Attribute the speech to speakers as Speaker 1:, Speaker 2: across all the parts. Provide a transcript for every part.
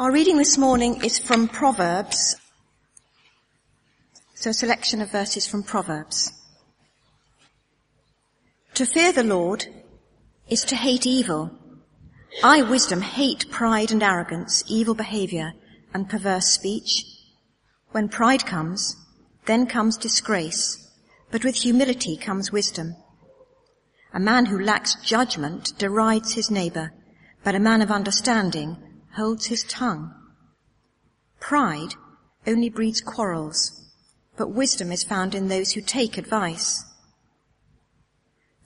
Speaker 1: Our reading this morning is from Proverbs. So a selection of verses from Proverbs. To fear the Lord is to hate evil. I, wisdom, hate pride and arrogance, evil behavior, and perverse speech. When pride comes, then comes disgrace, but with humility comes wisdom. A man who lacks judgment derides his neighbor, but a man of understanding holds his tongue. Pride only breeds quarrels, but wisdom is found in those who take advice.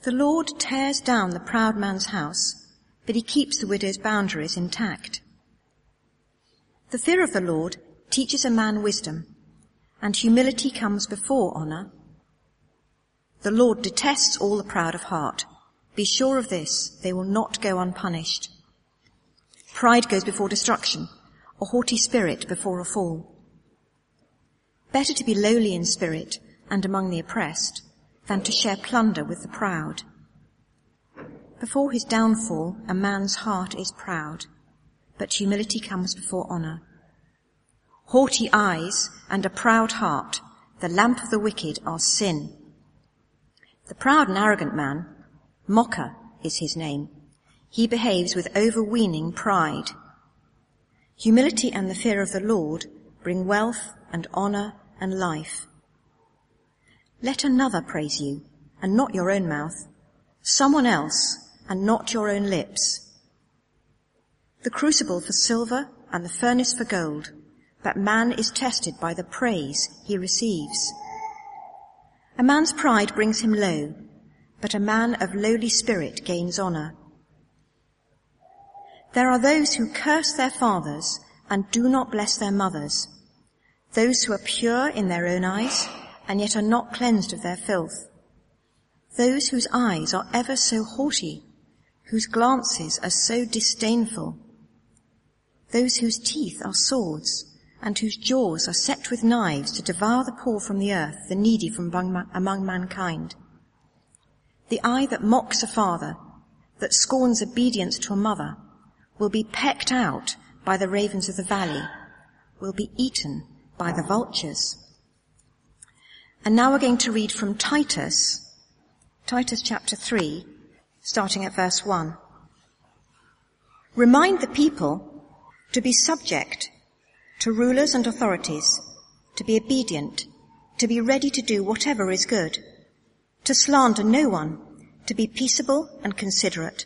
Speaker 1: The Lord tears down the proud man's house, but he keeps the widow's boundaries intact. The fear of the Lord teaches a man wisdom, and humility comes before honor. The Lord detests all the proud of heart. Be sure of this, they will not go unpunished. Pride goes before destruction, a haughty spirit before a fall. Better to be lowly in spirit and among the oppressed than to share plunder with the proud. Before his downfall, a man's heart is proud, but humility comes before honor. Haughty eyes and a proud heart, the lamp of the wicked are sin. The proud and arrogant man, mocker is his name, he behaves with overweening pride. Humility and the fear of the Lord bring wealth and honor and life. Let another praise you and not your own mouth, someone else and not your own lips. The crucible for silver and the furnace for gold, but man is tested by the praise he receives. A man's pride brings him low, but a man of lowly spirit gains honor. There are those who curse their fathers and do not bless their mothers, those who are pure in their own eyes and yet are not cleansed of their filth, those whose eyes are ever so haughty, whose glances are so disdainful, those whose teeth are swords and whose jaws are set with knives to devour the poor from the earth, the needy from among mankind. The eye that mocks a father, that scorns obedience to a mother, will be pecked out by the ravens of the valley, will be eaten by the vultures. And now we're going to read from Titus, Titus chapter 3, starting at verse 1. Remind the people to be subject to rulers and authorities, to be obedient, to be ready to do whatever is good, to slander no one, to be peaceable and considerate,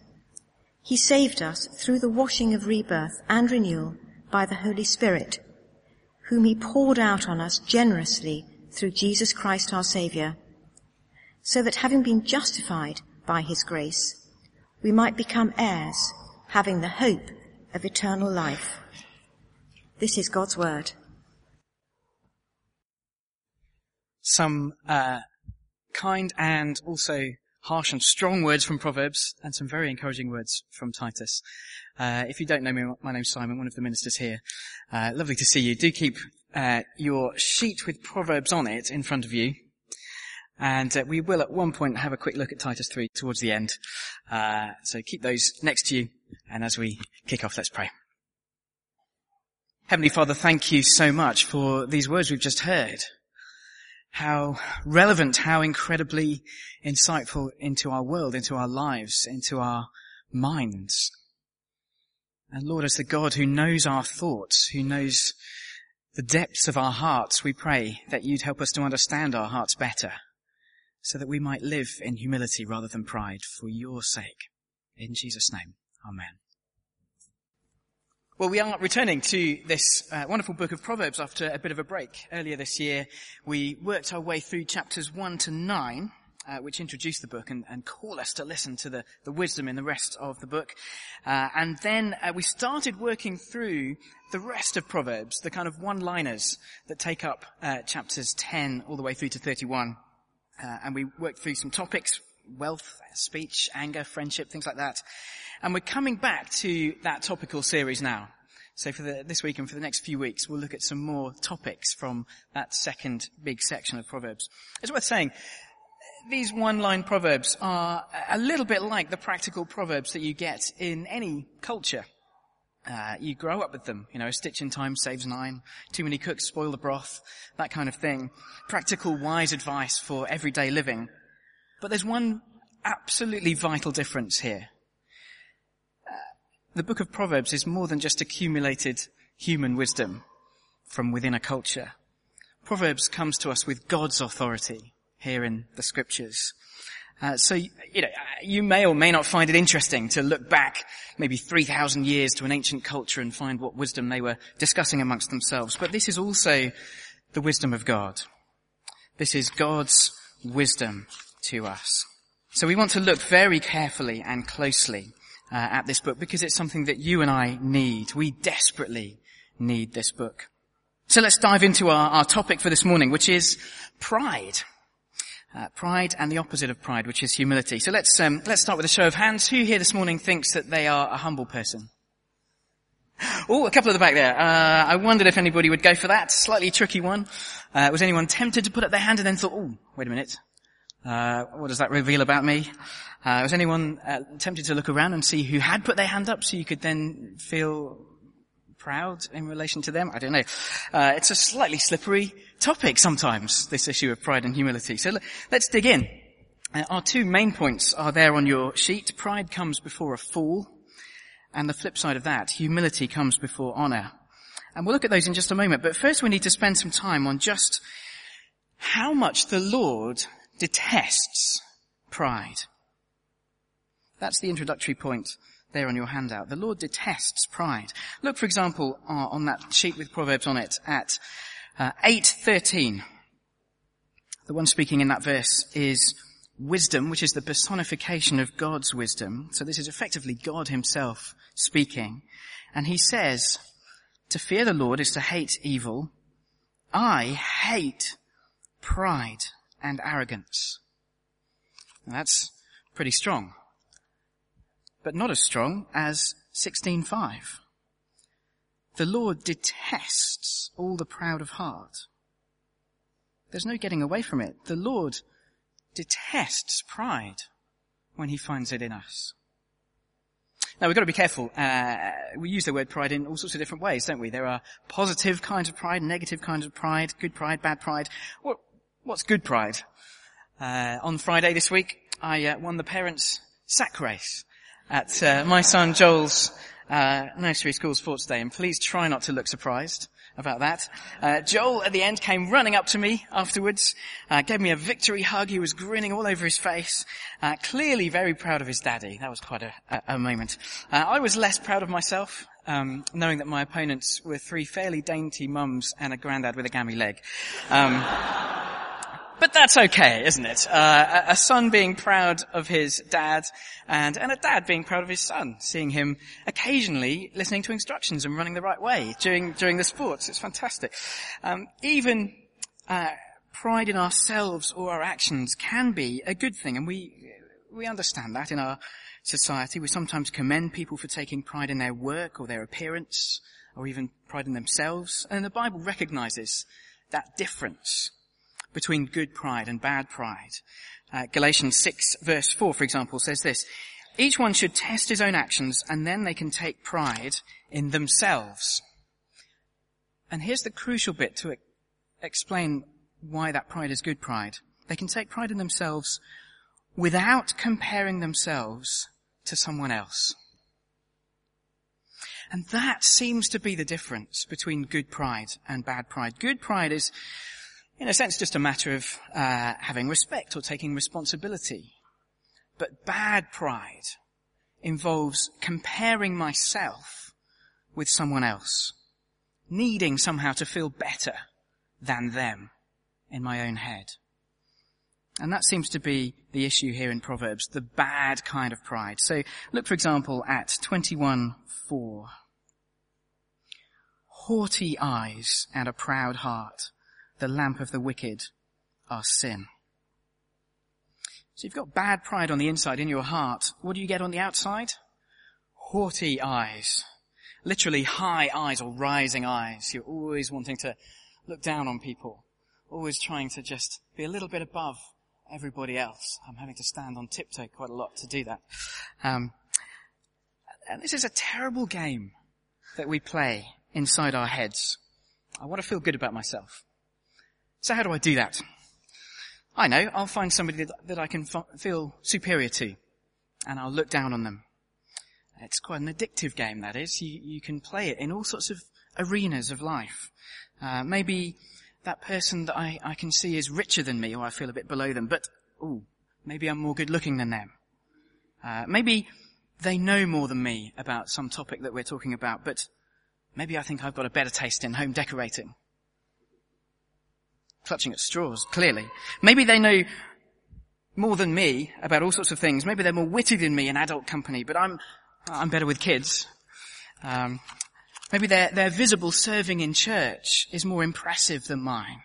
Speaker 1: he saved us through the washing of rebirth and renewal by the Holy Spirit, whom he poured out on us generously through Jesus Christ our Saviour, so that having been justified by his grace, we might become heirs, having the hope of eternal life. This is God's word.
Speaker 2: Some uh, kind and also harsh and strong words from Proverbs and some very encouraging words from Titus. Uh, if you don't know me, my name's Simon, one of the ministers here. Uh, lovely to see you. Do keep uh, your sheet with Proverbs on it in front of you. And uh, we will at one point have a quick look at Titus 3 towards the end. Uh, so keep those next to you. And as we kick off, let's pray. Heavenly Father, thank you so much for these words we've just heard how relevant, how incredibly insightful into our world, into our lives, into our minds. And Lord, as the God who knows our thoughts, who knows the depths of our hearts, we pray that you'd help us to understand our hearts better so that we might live in humility rather than pride for your sake. In Jesus' name, amen. Well, we are returning to this uh, wonderful book of Proverbs after a bit of a break. Earlier this year, we worked our way through chapters 1 to 9, uh, which introduce the book and, and, call us to listen to the, the wisdom in the rest of the book. Uh, and then uh, we started working through the rest of Proverbs, the kind of one-liners that take up uh, chapters 10 all the way through to 31. Uh, and we worked through some topics, wealth, speech, anger, friendship, things like that. And we're coming back to that topical series now. So for the, this week and for the next few weeks, we'll look at some more topics from that second big section of Proverbs. It's worth saying, these one-line proverbs are a little bit like the practical proverbs that you get in any culture. Uh, you grow up with them, you know, a stitch in time saves nine, too many cooks spoil the broth, that kind of thing. Practical, wise advice for everyday living. But there's one absolutely vital difference here. Uh, the book of Proverbs is more than just accumulated human wisdom from within a culture. Proverbs comes to us with God's authority here in the scriptures. Uh, so, you know, you may or may not find it interesting to look back maybe 3,000 years to an ancient culture and find what wisdom they were discussing amongst themselves. But this is also the wisdom of God. This is God's wisdom to us. So we want to look very carefully and closely uh, at this book because it's something that you and I need. We desperately need this book. So let's dive into our, our topic for this morning, which is pride. Uh, pride and the opposite of pride, which is humility. So let's um, let's start with a show of hands. Who here this morning thinks that they are a humble person? Oh, a couple at the back there. Uh, I wondered if anybody would go for that. Slightly tricky one. Uh, was anyone tempted to put up their hand and then thought, oh, wait a minute. Uh, what does that reveal about me? Uh, was anyone uh, tempted to look around and see who had put their hand up so you could then feel proud in relation to them? I don't know. Uh, it's a slightly slippery topic sometimes, this issue of pride and humility. So let's dig in. Uh, our two main points are there on your sheet. Pride comes before a fall, and the flip side of that, humility comes before honor. And we'll look at those in just a moment, but first we need to spend some time on just how much the Lord detests pride. That's the introductory point there on your handout. The Lord detests pride. Look, for example, uh, on that sheet with Proverbs on it at uh, 8.13. The one speaking in that verse is wisdom, which is the personification of God's wisdom. So this is effectively God himself speaking. And he says, to fear the Lord is to hate evil. I hate pride and arrogance. That's pretty strong but not as strong as 16.5. The Lord detests all the proud of heart. There's no getting away from it. The Lord detests pride when he finds it in us. Now we've got to be careful. Uh, we use the word pride in all sorts of different ways, don't we? There are positive kinds of pride, negative kinds of pride, good pride, bad pride. What, what's good pride? Uh, on Friday this week, I uh, won the parents' sack race at uh, my son Joel's uh, nursery school sports day, and please try not to look surprised about that. Uh, Joel at the end came running up to me afterwards, uh, gave me a victory hug. He was grinning all over his face, clearly very proud of his daddy. That was quite a, a, a moment. I was less proud of myself, um, knowing that my opponents were three fairly dainty mums and a granddad with a gammy leg. Um, but that's okay, isn't it? Uh, a son being proud of his dad and, and a dad being proud of his son, seeing him occasionally listening to instructions and running the right way during, during the sports. It's fantastic. Um, even, uh, pride in ourselves or our actions can be a good thing and we, we understand that in our society. We sometimes commend people for taking pride in their work or their appearance or even pride in themselves. And the Bible recognizes that difference between good pride and bad pride. Uh, Galatians 6 verse 4, for example, says this, each one should test his own actions and then they can take pride in themselves. And here's the crucial bit to explain why that pride is good pride. They can take pride in themselves without comparing themselves to someone else. And that seems to be the difference between good pride and bad pride. Good pride is in a sense, just a matter of uh, having respect or taking responsibility. But bad pride involves comparing myself with someone else, needing somehow to feel better than them in my own head. And that seems to be the issue here in Proverbs, the bad kind of pride. So look, for example, at 21.4. Haughty eyes and a proud heart, the lamp of the wicked are sin. So you've got bad pride on the inside in your heart. What do you get on the outside? Haughty eyes. Literally high eyes or rising eyes. You're always wanting to look down on people. Always trying to just be a little bit above everybody else. I'm having to stand on tiptoe quite a lot to do that. Um, and this is a terrible game that we play inside our heads. I want to feel good about myself. So how do I do that? I know, I'll find somebody that, I can f- feel superior to, and I'll look down on them. It's quite an addictive game, that is. You, you can play it in all sorts of arenas of life. Uh, maybe that person that I, I can see is richer than me or I feel a bit below them, but, ooh, maybe I'm more good looking than them. Uh, maybe they know more than me about some topic that we're talking about, but maybe I think I've got a better taste in home decorating. Clutching at straws, clearly. Maybe they know more than me about all sorts of things. Maybe they're more witty than me in adult company, but I'm, I'm better with kids. Um, Maybe their, their visible serving in church is more impressive than mine.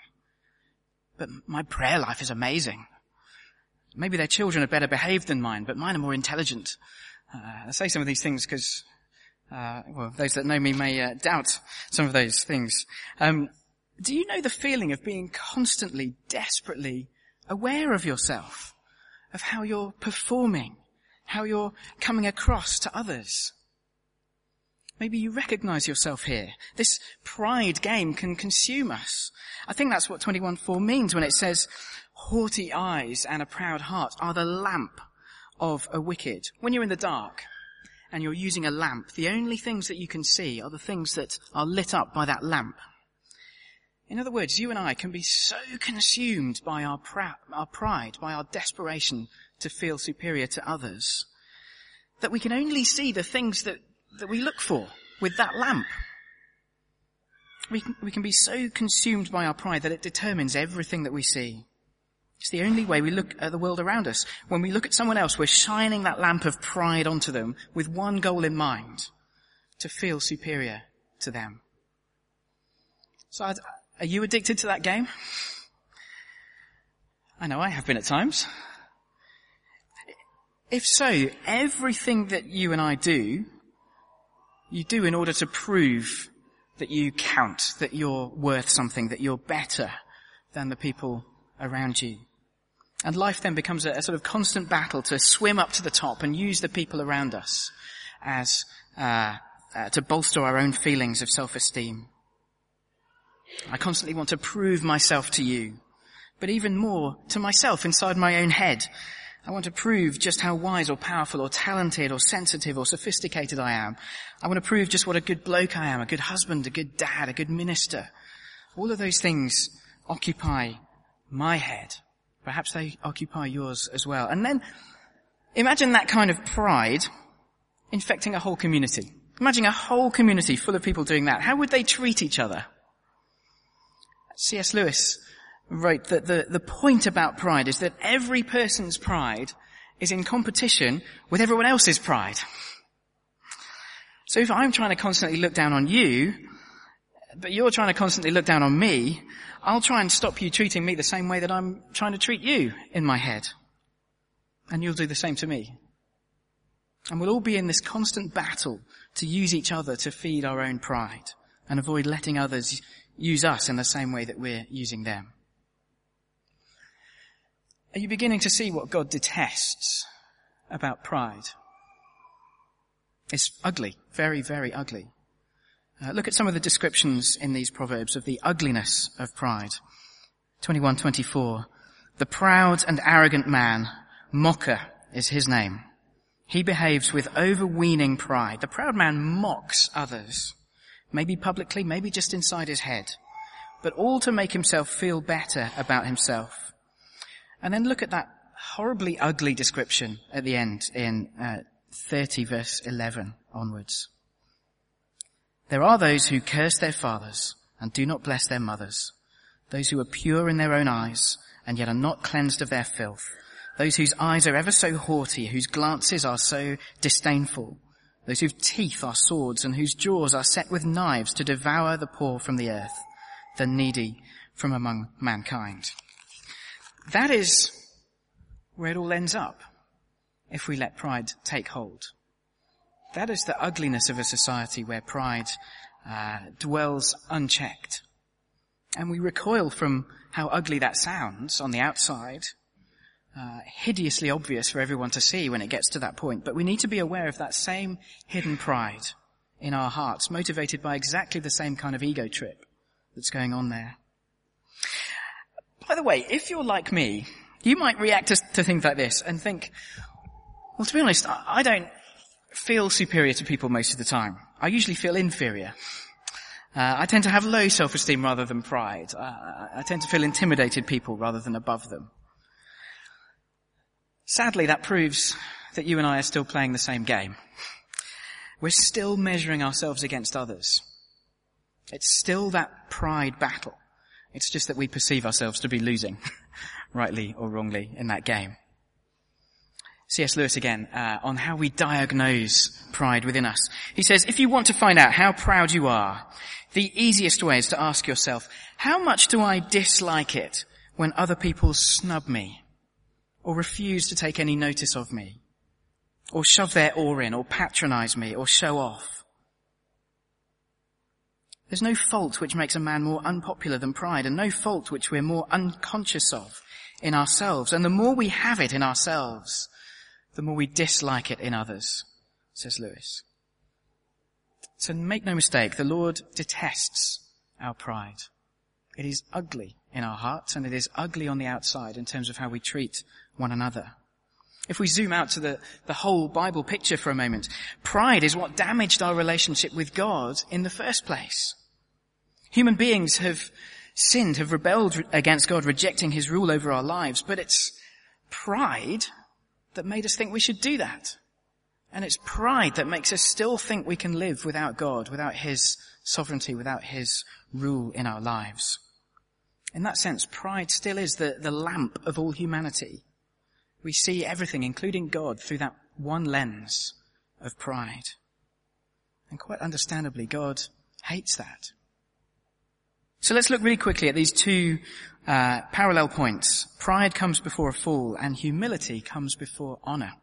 Speaker 2: But my prayer life is amazing. Maybe their children are better behaved than mine, but mine are more intelligent. Uh, I say some of these things because, uh, well, those that know me may uh, doubt some of those things. Um, do you know the feeling of being constantly, desperately aware of yourself, of how you're performing, how you're coming across to others? Maybe you recognize yourself here. This pride game can consume us. I think that's what 21.4 means when it says, haughty eyes and a proud heart are the lamp of a wicked. When you're in the dark and you're using a lamp, the only things that you can see are the things that are lit up by that lamp. In other words, you and I can be so consumed by our, our pride, by our desperation to feel superior to others, that we can only see the things that that we look for with that lamp. We can, we can be so consumed by our pride that it determines everything that we see. It's the only way we look at the world around us. When we look at someone else, we're shining that lamp of pride onto them with one goal in mind, to feel superior to them. So are you addicted to that game? I know I have been at times. If so, everything that you and I do you do in order to prove that you count, that you're worth something, that you're better than the people around you. And life then becomes a, a, sort of constant battle to swim up to the top and use the people around us as uh, uh, to bolster our own feelings of self-esteem. I constantly want to prove myself to you, but even more to myself inside my own head I want to prove just how wise or powerful or talented or sensitive or sophisticated I am. I want to prove just what a good bloke I am, a good husband, a good dad, a good minister. All of those things occupy my head. Perhaps they occupy yours as well. And then imagine that kind of pride infecting a whole community. Imagine a whole community full of people doing that. How would they treat each other? C.S. Lewis wrote that the, the point about pride is that every person's pride is in competition with everyone else's pride. So if I'm trying to constantly look down on you, but you're trying to constantly look down on me, I'll try and stop you treating me the same way that I'm trying to treat you in my head. And you'll do the same to me. And we'll all be in this constant battle to use each other to feed our own pride and avoid letting others use us in the same way that we're using them. Are you beginning to see what God detests about pride? It's ugly, very, very ugly. Uh, look at some of the descriptions in these proverbs of the ugliness of pride. 21:24. The proud and arrogant man, mocker is his name. He behaves with overweening pride. The proud man mocks others, maybe publicly, maybe just inside his head, but all to make himself feel better about himself. And then look at that horribly ugly description at the end in uh, 30 verse 11 onwards. There are those who curse their fathers and do not bless their mothers, those who are pure in their own eyes and yet are not cleansed of their filth. Those whose eyes are ever so haughty, whose glances are so disdainful. Those whose teeth are swords and whose jaws are set with knives to devour the poor from the earth, the needy from among mankind. That is where it all ends up if we let pride take hold. That is the ugliness of a society where pride uh, dwells unchecked. And we recoil from how ugly that sounds on the outside, uh, hideously obvious for everyone to see when it gets to that point. But we need to be aware of that same hidden pride in our hearts, motivated by exactly the same kind of ego trip that's going on there. By the way, if you're like me, you might react to, things like this and think, well, to be honest, I, I don't feel superior to people most of the time. I usually feel inferior. Uh, I tend to have low self-esteem rather than pride. Uh, I tend to feel intimidated people rather than above them. Sadly, that proves that you and I are still playing the same game. We're still measuring ourselves against others. It's still that pride battle. It's just that we perceive ourselves to be losing, rightly or wrongly, in that game. C.S. Lewis again, uh, on how we diagnose pride within us. He says, if you want to find out how proud you are, the easiest way is to ask yourself, how much do I dislike it when other people snub me or refuse to take any notice of me or shove their oar in or patronize me or show off? There's no fault which makes a man more unpopular than pride and no fault which we're more unconscious of in ourselves. And the more we have it in ourselves, the more we dislike it in others, says Lewis. So make no mistake, the Lord detests our pride. It is ugly in our hearts and it is ugly on the outside in terms of how we treat one another. If we zoom out to the, the whole Bible picture for a moment, pride is what damaged our relationship with God in the first place. Human beings have sinned, have rebelled against God, rejecting His rule over our lives, but it's pride that made us think we should do that. And it's pride that makes us still think we can live without God, without His sovereignty, without His rule in our lives. In that sense, pride still is the, the lamp of all humanity. We see everything, including God, through that one lens of pride. And quite understandably, God hates that. So let's look really quickly at these two uh, parallel points. Pride comes before a fall, and humility comes before honor.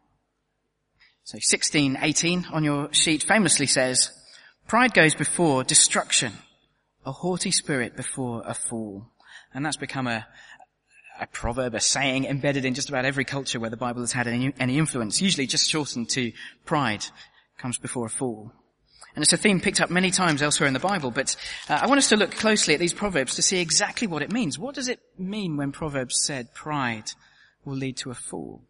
Speaker 2: So 1618 on your sheet famously says, pride goes before destruction, a haughty spirit before a fall. And that's become a, a proverb, a saying embedded in just about every culture where the Bible has had any, any influence, usually just shortened to pride comes before a fall. And it's a theme picked up many times elsewhere in the Bible, but uh, I want us to look closely at these proverbs to see exactly what it means. What does it mean when Proverbs said pride will lead to a fall?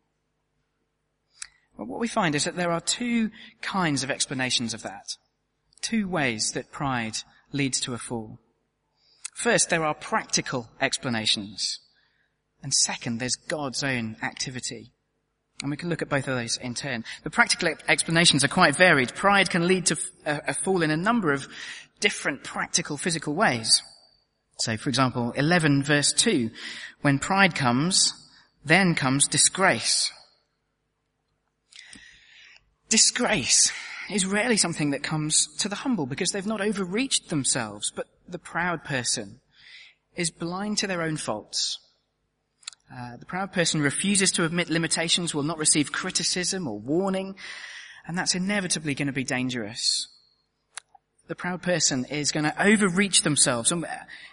Speaker 2: Well, what we find is that there are two kinds of explanations of that. Two ways that pride leads to a fall. First, there are practical explanations. And second, there's God's own activity. And we can look at both of those in turn. The practical explanations are quite varied. Pride can lead to a, fall in a number of different practical physical ways. So for example, 11 verse 2, when pride comes, then comes disgrace. Disgrace is rarely something that comes to the humble because they've not overreached themselves, but the proud person is blind to their own faults uh, the proud person refuses to admit limitations, will not receive criticism or warning, and that's inevitably going to be dangerous. The proud person is going to overreach themselves, and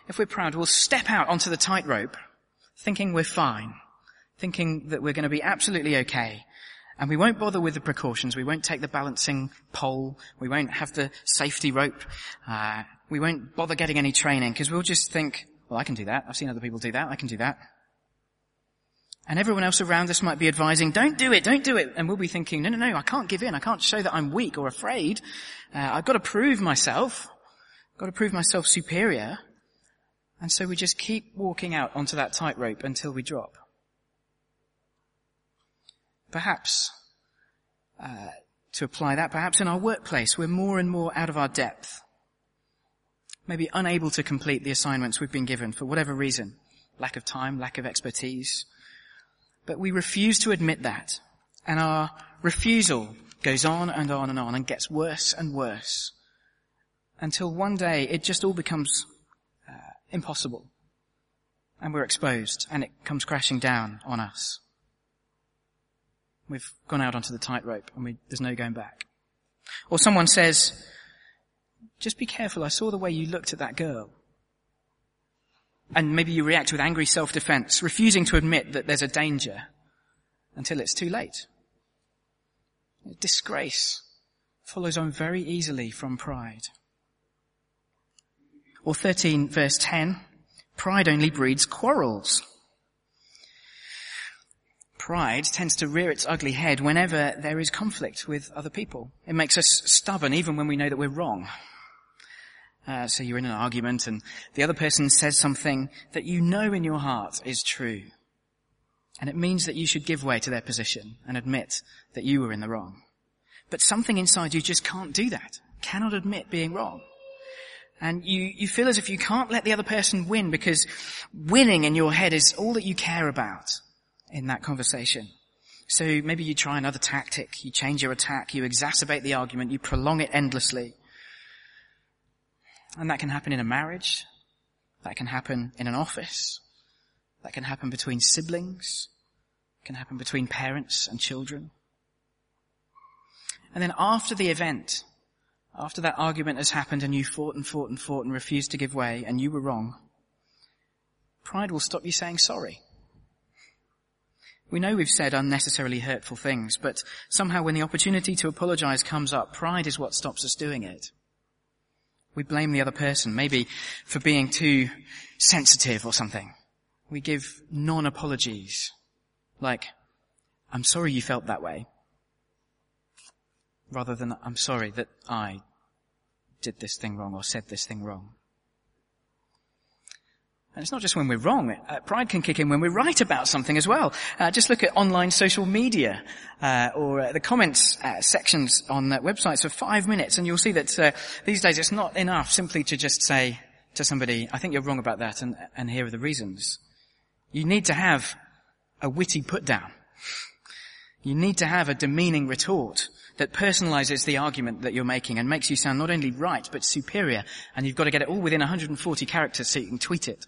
Speaker 2: if we're proud, we'll step out onto the tightrope, thinking we're fine, thinking that we're going to be absolutely okay, and we won't bother with the precautions. We won't take the balancing pole. We won't have the safety rope. Uh, we won't bother getting any training because we'll just think, well, I can do that. I've seen other people do that. I can do that. And everyone else around us might be advising, don't do it, don't do it. And we'll be thinking, no, no, no, I can't give in. I can't show that I'm weak or afraid. Uh, I've got to prove myself. I've got to prove myself superior. And so we just keep walking out onto that tightrope until we drop. Perhaps, uh, to apply that, perhaps in our workplace, we're more and more out of our depth. Maybe unable to complete the assignments we've been given for whatever reason lack of time, lack of expertise. But we refuse to admit that. And our refusal goes on and on and on and gets worse and worse until one day it just all becomes uh, impossible and we're exposed and it comes crashing down on us. We've gone out onto the tightrope and we, there's no going back. Or someone says, just be careful, I saw the way you looked at that girl. And maybe you react with angry self-defense, refusing to admit that there's a danger until it's too late. Disgrace follows on very easily from pride. Or 13 verse 10, pride only breeds quarrels. Pride tends to rear its ugly head whenever there is conflict with other people. It makes us stubborn even when we know that we're wrong. Uh, so you're in an argument and the other person says something that you know in your heart is true. And it means that you should give way to their position and admit that you were in the wrong. But something inside you just can't do that. Cannot admit being wrong. And you, you feel as if you can't let the other person win because winning in your head is all that you care about in that conversation. So maybe you try another tactic, you change your attack, you exacerbate the argument, you prolong it endlessly. And that can happen in a marriage, that can happen in an office, that can happen between siblings, it can happen between parents and children. And then after the event, after that argument has happened and you fought and fought and fought and refused to give way and you were wrong, pride will stop you saying sorry. We know we've said unnecessarily hurtful things, but somehow when the opportunity to apologize comes up, pride is what stops us doing it. We blame the other person, maybe for being too sensitive or something. We give non-apologies, like, I'm sorry you felt that way rather than I'm sorry that I did this thing wrong or said this thing wrong. And it's not just when we're wrong. Uh, pride can kick in when we're right about something as well. Uh, just look at online social media uh, or uh, the comments uh, sections on websites for five minutes, and you'll see that uh, these days it's not enough simply to just say to somebody, "I think you're wrong about that," and, and here are the reasons. You need to have a witty put down. You need to have a demeaning retort that personalizes the argument that you're making and makes you sound not only right, but superior. And you've got to get it all within 140 characters so you can tweet it.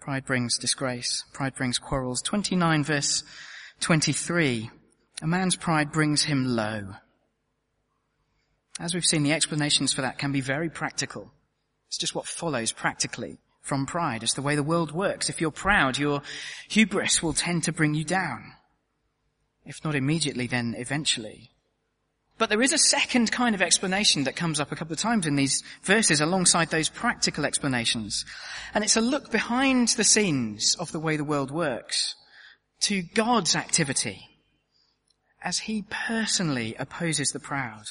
Speaker 2: Pride brings disgrace. Pride brings quarrels. 29 verse 23. A man's pride brings him low. As we've seen, the explanations for that can be very practical. It's just what follows practically from pride. It's the way the world works. If you're proud, your hubris will tend to bring you down. If not immediately, then eventually. But there is a second kind of explanation that comes up a couple of times in these verses alongside those practical explanations. And it's a look behind the scenes of the way the world works to God's activity as he personally opposes the proud.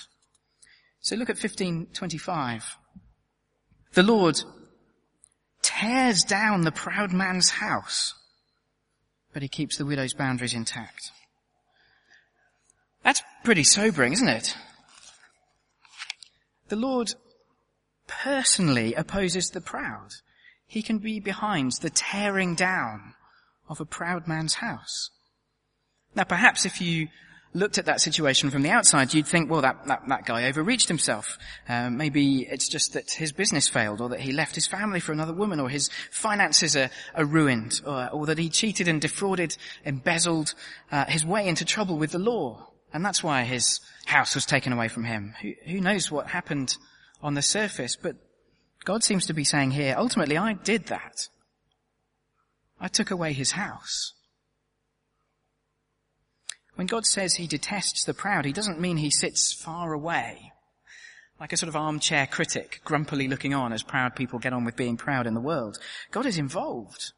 Speaker 2: So look at 1525. The Lord tears down the proud man's house, but he keeps the widow's boundaries intact. Pretty sobering, isn't it? The Lord personally opposes the proud. He can be behind the tearing down of a proud man's house. Now perhaps if you looked at that situation from the outside, you'd think, well, that, that, that guy overreached himself. Uh, maybe it's just that his business failed, or that he left his family for another woman, or his finances are, are ruined, or, or, that he cheated and defrauded, embezzled uh, his way into trouble with the law. And that's why his house was taken away from him. Who, who knows what happened on the surface, but God seems to be saying here, ultimately I did that. I took away his house. When God says he detests the proud, he doesn't mean he sits far away, like a sort of armchair critic, grumpily looking on as proud people get on with being proud in the world. God is involved.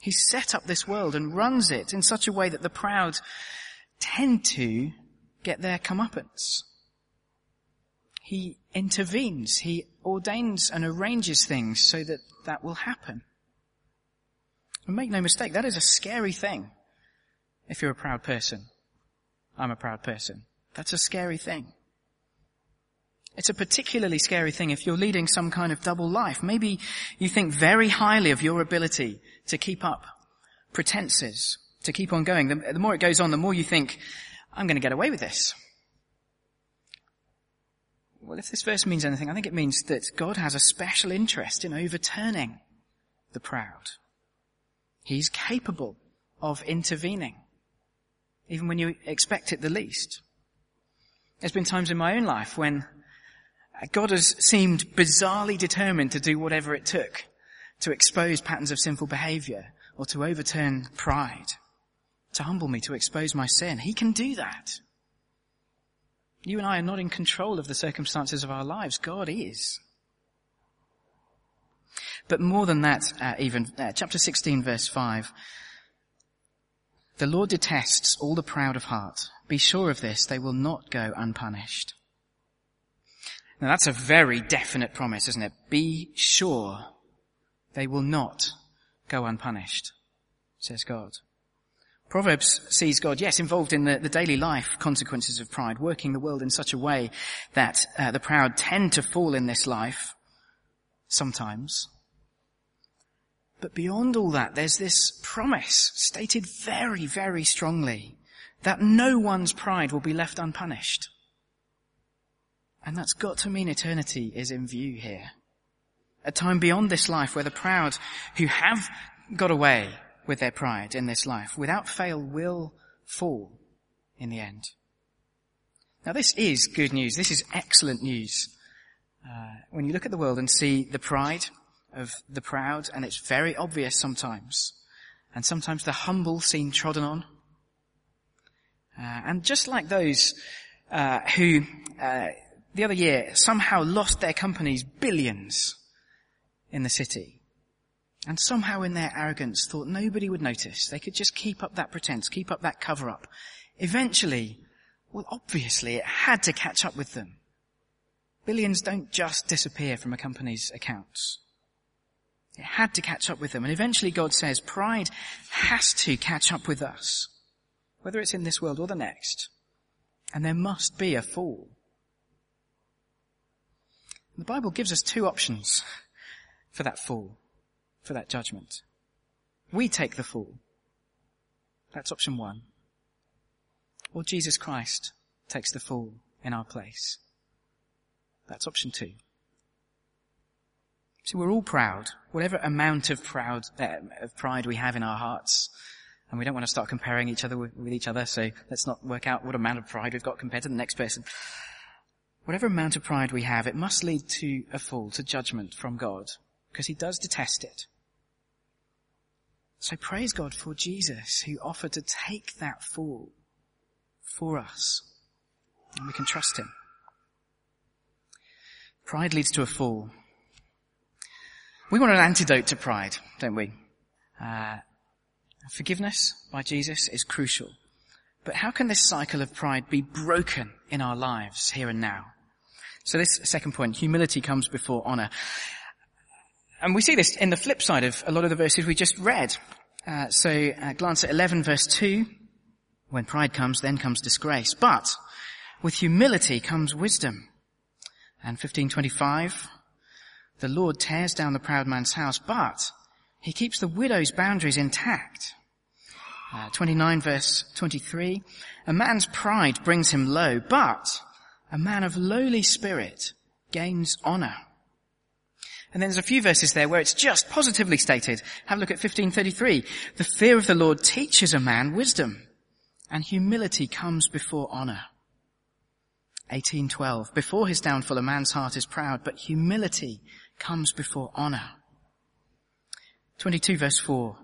Speaker 2: He set up this world and runs it in such a way that the proud tend to get their comeuppance. He intervenes. He ordains and arranges things so that that will happen. And make no mistake, that is a scary thing. If you're a proud person. I'm a proud person. That's a scary thing. It's a particularly scary thing if you're leading some kind of double life. Maybe you think very highly of your ability to keep up pretenses, to keep on going. The, the more it goes on, the more you think, I'm going to get away with this. Well, if this verse means anything, I think it means that God has a special interest in overturning the proud. He's capable of intervening, even when you expect it the least. There's been times in my own life when God has seemed bizarrely determined to do whatever it took to expose patterns of sinful behavior or to overturn pride, to humble me, to expose my sin. He can do that. You and I are not in control of the circumstances of our lives. God is. But more than that, uh, even, uh, chapter 16 verse 5, the Lord detests all the proud of heart. Be sure of this, they will not go unpunished. Now that's a very definite promise, isn't it? Be sure they will not go unpunished, says God. Proverbs sees God, yes, involved in the, the daily life consequences of pride, working the world in such a way that uh, the proud tend to fall in this life, sometimes. But beyond all that, there's this promise stated very, very strongly that no one's pride will be left unpunished. And that's got to mean eternity is in view here. A time beyond this life where the proud who have got away with their pride in this life without fail will fall in the end. Now this is good news. This is excellent news. Uh, when you look at the world and see the pride of the proud, and it's very obvious sometimes, and sometimes the humble seem trodden on, uh, and just like those uh, who uh, the other year somehow lost their companies billions in the city, and somehow in their arrogance thought nobody would notice. They could just keep up that pretense, keep up that cover up. Eventually, well obviously it had to catch up with them. Billions don't just disappear from a company's accounts. It had to catch up with them. And eventually God says pride has to catch up with us. Whether it's in this world or the next. And there must be a fall. The Bible gives us two options for that fall for that judgment. We take the fall. That's option one. Or Jesus Christ takes the fall in our place. That's option two. See, we're all proud, whatever amount of proud, uh, of pride we have in our hearts. And we don't want to start comparing each other with, with each other, so let's not work out what amount of pride we've got compared to the next person. Whatever amount of pride we have, it must lead to a fall, to judgment from God, because he does detest it. So praise God for Jesus who offered to take that fall for us. And we can trust him. Pride leads to a fall. We want an antidote to pride, don't we? Uh, forgiveness by Jesus is crucial. But how can this cycle of pride be broken in our lives here and now? So this second point, humility comes before honor. And we see this in the flip side of a lot of the verses we just read. Uh, so uh, glance at 11 verse 2. When pride comes, then comes disgrace. But with humility comes wisdom. And 1525, the Lord tears down the proud man's house, but he keeps the widow's boundaries intact. Uh, 29 verse 23, a man's pride brings him low, but a man of lowly spirit gains honor. And then there's a few verses there where it's just positively stated. Have a look at 1533. The fear of the Lord teaches a man wisdom, and humility comes before honor. 1812. Before his downfall, a man's heart is proud, but humility comes before honor. 22 verse 4.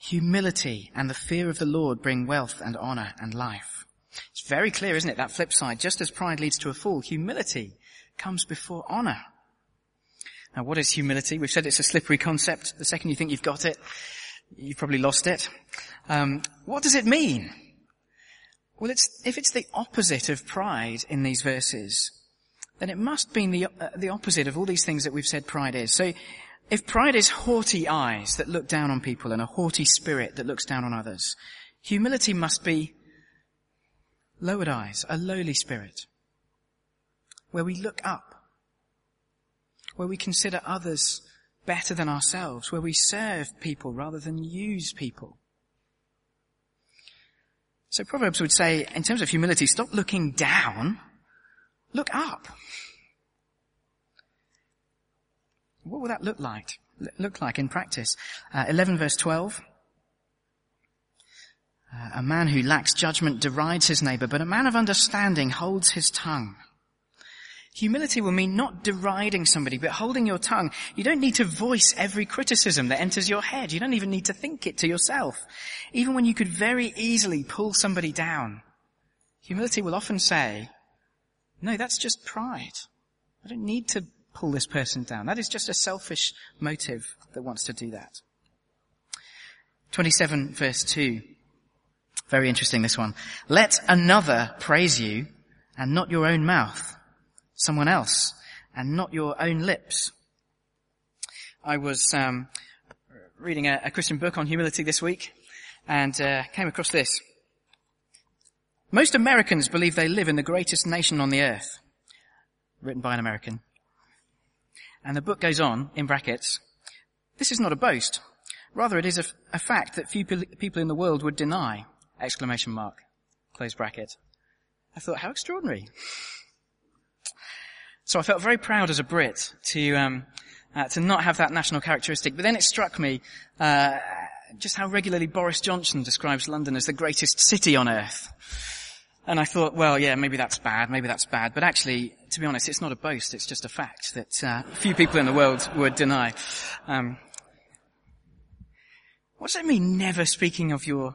Speaker 2: Humility and the fear of the Lord bring wealth and honor and life. It's very clear, isn't it? That flip side. Just as pride leads to a fall, humility comes before honor. Now what is humility? We've said it's a slippery concept. The second you think you've got it, you've probably lost it. Um, what does it mean? Well, it's, if it's the opposite of pride in these verses, then it must be the, uh, the opposite of all these things that we've said pride is. So, if pride is haughty eyes that look down on people and a haughty spirit that looks down on others, humility must be lowered eyes, a lowly spirit. where we look up, where we consider others better than ourselves, where we serve people rather than use people. So Proverbs would say, in terms of humility, stop looking down, look up. What will that look like? Look like in practice? Uh, 11 verse 12. Uh, a man who lacks judgment derides his neighbor, but a man of understanding holds his tongue. Humility will mean not deriding somebody, but holding your tongue. You don't need to voice every criticism that enters your head. You don't even need to think it to yourself. Even when you could very easily pull somebody down. Humility will often say, no, that's just pride. I don't need to pull this person down. That is just a selfish motive that wants to do that. 27 verse 2. Very interesting this one. Let another praise you and not your own mouth. Someone else and not your own lips. I was um, reading a, a, Christian book on humility this week and uh, came across this. Most Americans believe they live in the greatest nation on the earth. Written by an American. And the book goes on, in brackets, this is not a boast. Rather, it is a, a fact that few people in the world would deny. Exclamation mark. Close bracket. I thought, how extraordinary. So I felt very proud as a Brit to, um, uh, to not have that national characteristic. But then it struck me, uh, just how regularly Boris Johnson describes London as the greatest city on earth. And I thought, well, yeah, maybe that's bad, maybe that's bad. But actually, to be honest, it's not a boast, it's just a fact that uh, few people in the world would deny. Um, what does it mean, never speaking of your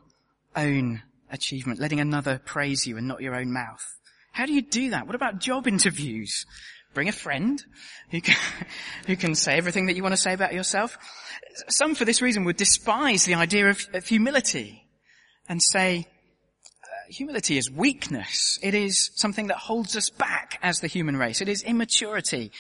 Speaker 2: own achievement, letting another praise you and not your own mouth? How do you do that? What about job interviews? Bring a friend who can, who can say everything that you want to say about yourself. Some for this reason would despise the idea of, of humility and say, humility is weakness. It is something that holds us back as the human race. It is immaturity.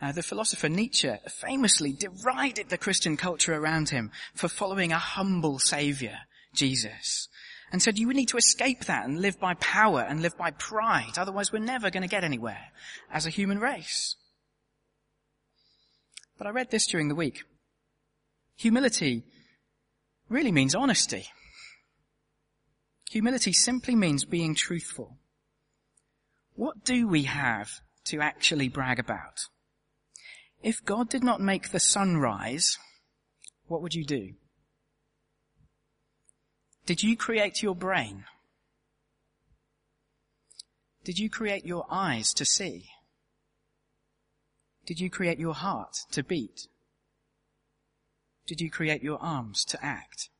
Speaker 2: Uh, the philosopher Nietzsche famously derided the Christian culture around him for following a humble savior, Jesus. And said you would need to escape that and live by power and live by pride. Otherwise we're never going to get anywhere as a human race. But I read this during the week. Humility really means honesty. Humility simply means being truthful. What do we have to actually brag about? If God did not make the sun rise, what would you do? Did you create your brain? Did you create your eyes to see? Did you create your heart to beat? Did you create your arms to act?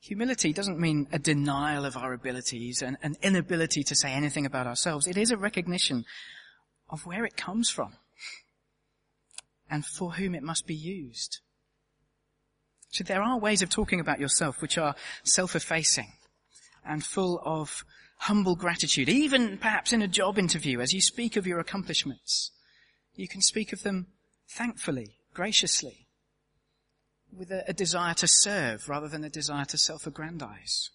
Speaker 2: Humility doesn't mean a denial of our abilities and an inability to say anything about ourselves. It is a recognition of where it comes from and for whom it must be used. So there are ways of talking about yourself which are self-effacing and full of humble gratitude, even perhaps in a job interview as you speak of your accomplishments. You can speak of them thankfully, graciously with a, a desire to serve rather than a desire to self-aggrandize.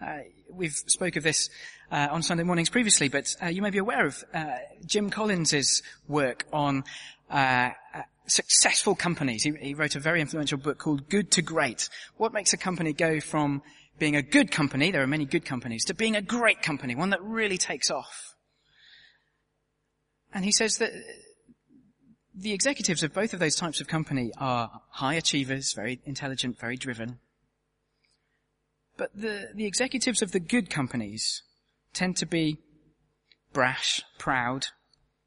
Speaker 2: Uh, we've spoke of this uh, on Sunday mornings previously, but uh, you may be aware of uh, Jim Collins's work on uh, uh, successful companies. He, he, wrote a very influential book called Good to Great. What makes a company go from being a good company, there are many good companies, to being a great company, one that really takes off? And he says that the executives of both of those types of company are high achievers, very intelligent, very driven. But the, the executives of the good companies tend to be brash, proud,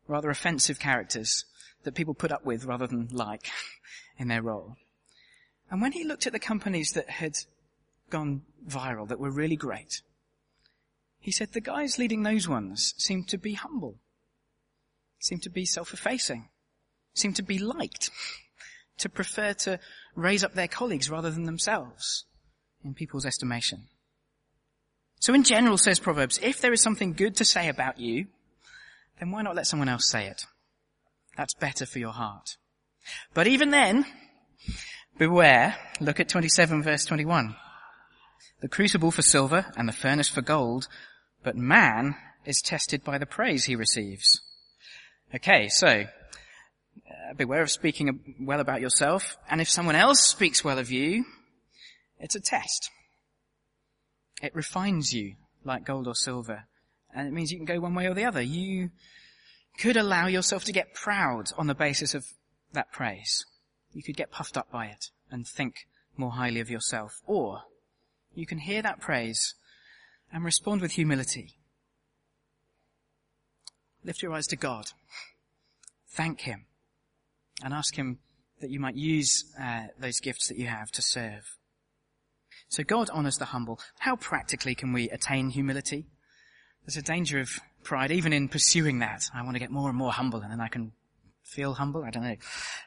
Speaker 2: rather offensive characters that people put up with rather than like in their role. And when he looked at the companies that had gone viral, that were really great, he said the guys leading those ones seemed to be humble, seemed to be self-effacing, seemed to be liked, to prefer to raise up their colleagues rather than themselves in people's estimation. So in general, says Proverbs, if there is something good to say about you, then why not let someone else say it? That's better for your heart. But even then, beware, look at 27 verse 21. The crucible for silver and the furnace for gold but man is tested by the praise he receives. Okay, so uh, beware of speaking well about yourself, and if someone else speaks well of you, it's a test. It refines you like gold or silver, and it means you can go one way or the other. You could allow yourself to get proud on the basis of that praise. You could get puffed up by it and think more highly of yourself, or you can hear that praise and respond with humility. Lift your eyes to God. Thank Him and ask Him that you might use uh, those gifts that you have to serve. So God honors the humble. How practically can we attain humility? There's a danger of pride, even in pursuing that. I want to get more and more humble and then I can feel humble. I don't know.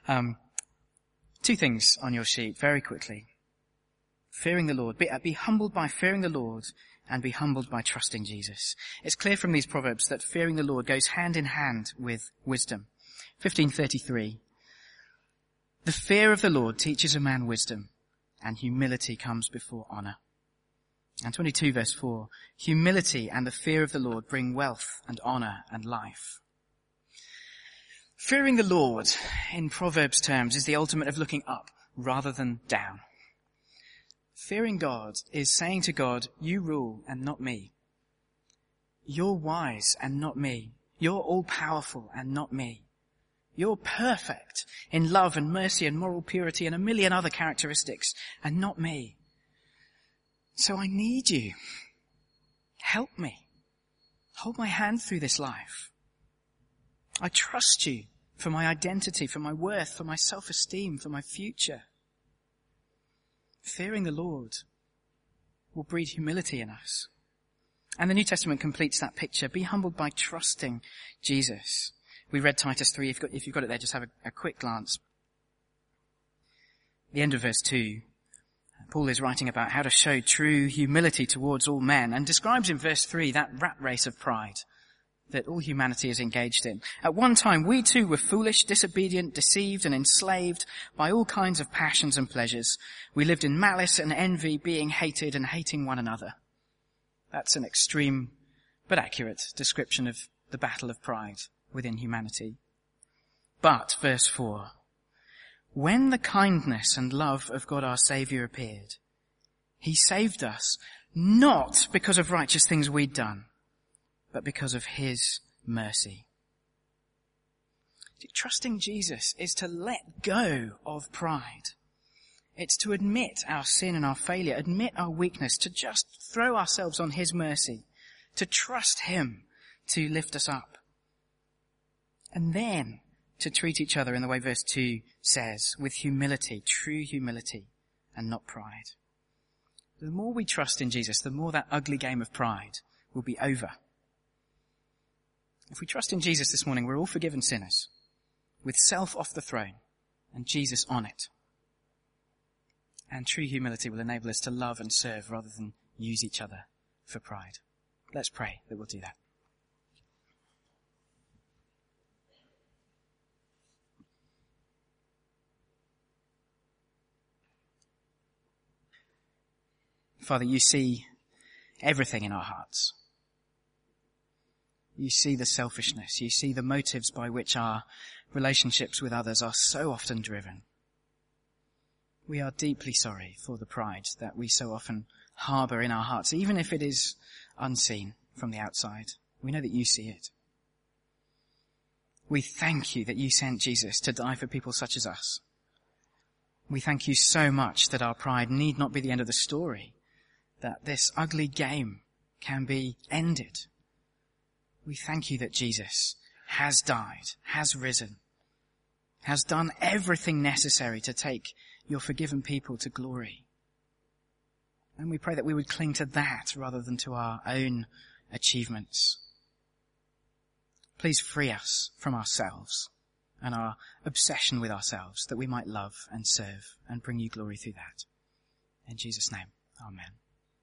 Speaker 2: Um, two things on your sheet very quickly. Fearing the Lord. Be, uh, be humbled by fearing the Lord and be humbled by trusting Jesus. It's clear from these proverbs that fearing the Lord goes hand in hand with wisdom. 1533. The fear of the Lord teaches a man wisdom and humility comes before honor. And 22 verse 4, humility and the fear of the Lord bring wealth and honor and life. Fearing the Lord in Proverbs terms is the ultimate of looking up rather than down. Fearing God is saying to God, you rule and not me. You're wise and not me. You're all powerful and not me. You're perfect in love and mercy and moral purity and a million other characteristics and not me. So I need you. Help me. Hold my hand through this life. I trust you for my identity, for my worth, for my self-esteem, for my future. Fearing the Lord will breed humility in us. And the New Testament completes that picture. Be humbled by trusting Jesus. We read Titus 3. If you've got, it there, just have a, a quick glance. The end of verse 2. Paul is writing about how to show true humility towards all men and describes in verse 3 that rat race of pride that all humanity is engaged in. At one time, we too were foolish, disobedient, deceived, and enslaved by all kinds of passions and pleasures. We lived in malice and envy, being hated and hating one another. That's an extreme but accurate description of the battle of pride within humanity. But, verse 4, when the kindness and love of God our Saviour appeared, He saved us not because of righteous things we'd done, but because of His mercy. Trusting Jesus is to let go of pride. It's to admit our sin and our failure, admit our weakness, to just throw ourselves on His mercy, to trust Him to lift us up. And then to treat each other in the way verse 2 says, with humility, true humility, and not pride. The more we trust in Jesus, the more that ugly game of pride will be over. If we trust in Jesus this morning, we're all forgiven sinners, with self off the throne and Jesus on it. And true humility will enable us to love and serve rather than use each other for pride. Let's pray that we'll do that. Father, you see everything in our hearts. You see the selfishness. You see the motives by which our relationships with others are so often driven. We are deeply sorry for the pride that we so often harbor in our hearts, even if it is unseen from the outside. We know that you see it. We thank you that you sent Jesus to die for people such as us. We thank you so much that our pride need not be the end of the story, that this ugly game can be ended. We thank you that Jesus has died, has risen, has done everything necessary to take your forgiven people to glory. And we pray that we would cling to that rather than to our own achievements. Please free us from ourselves and our obsession with ourselves that we might love and serve and bring you glory through that. In Jesus' name, amen.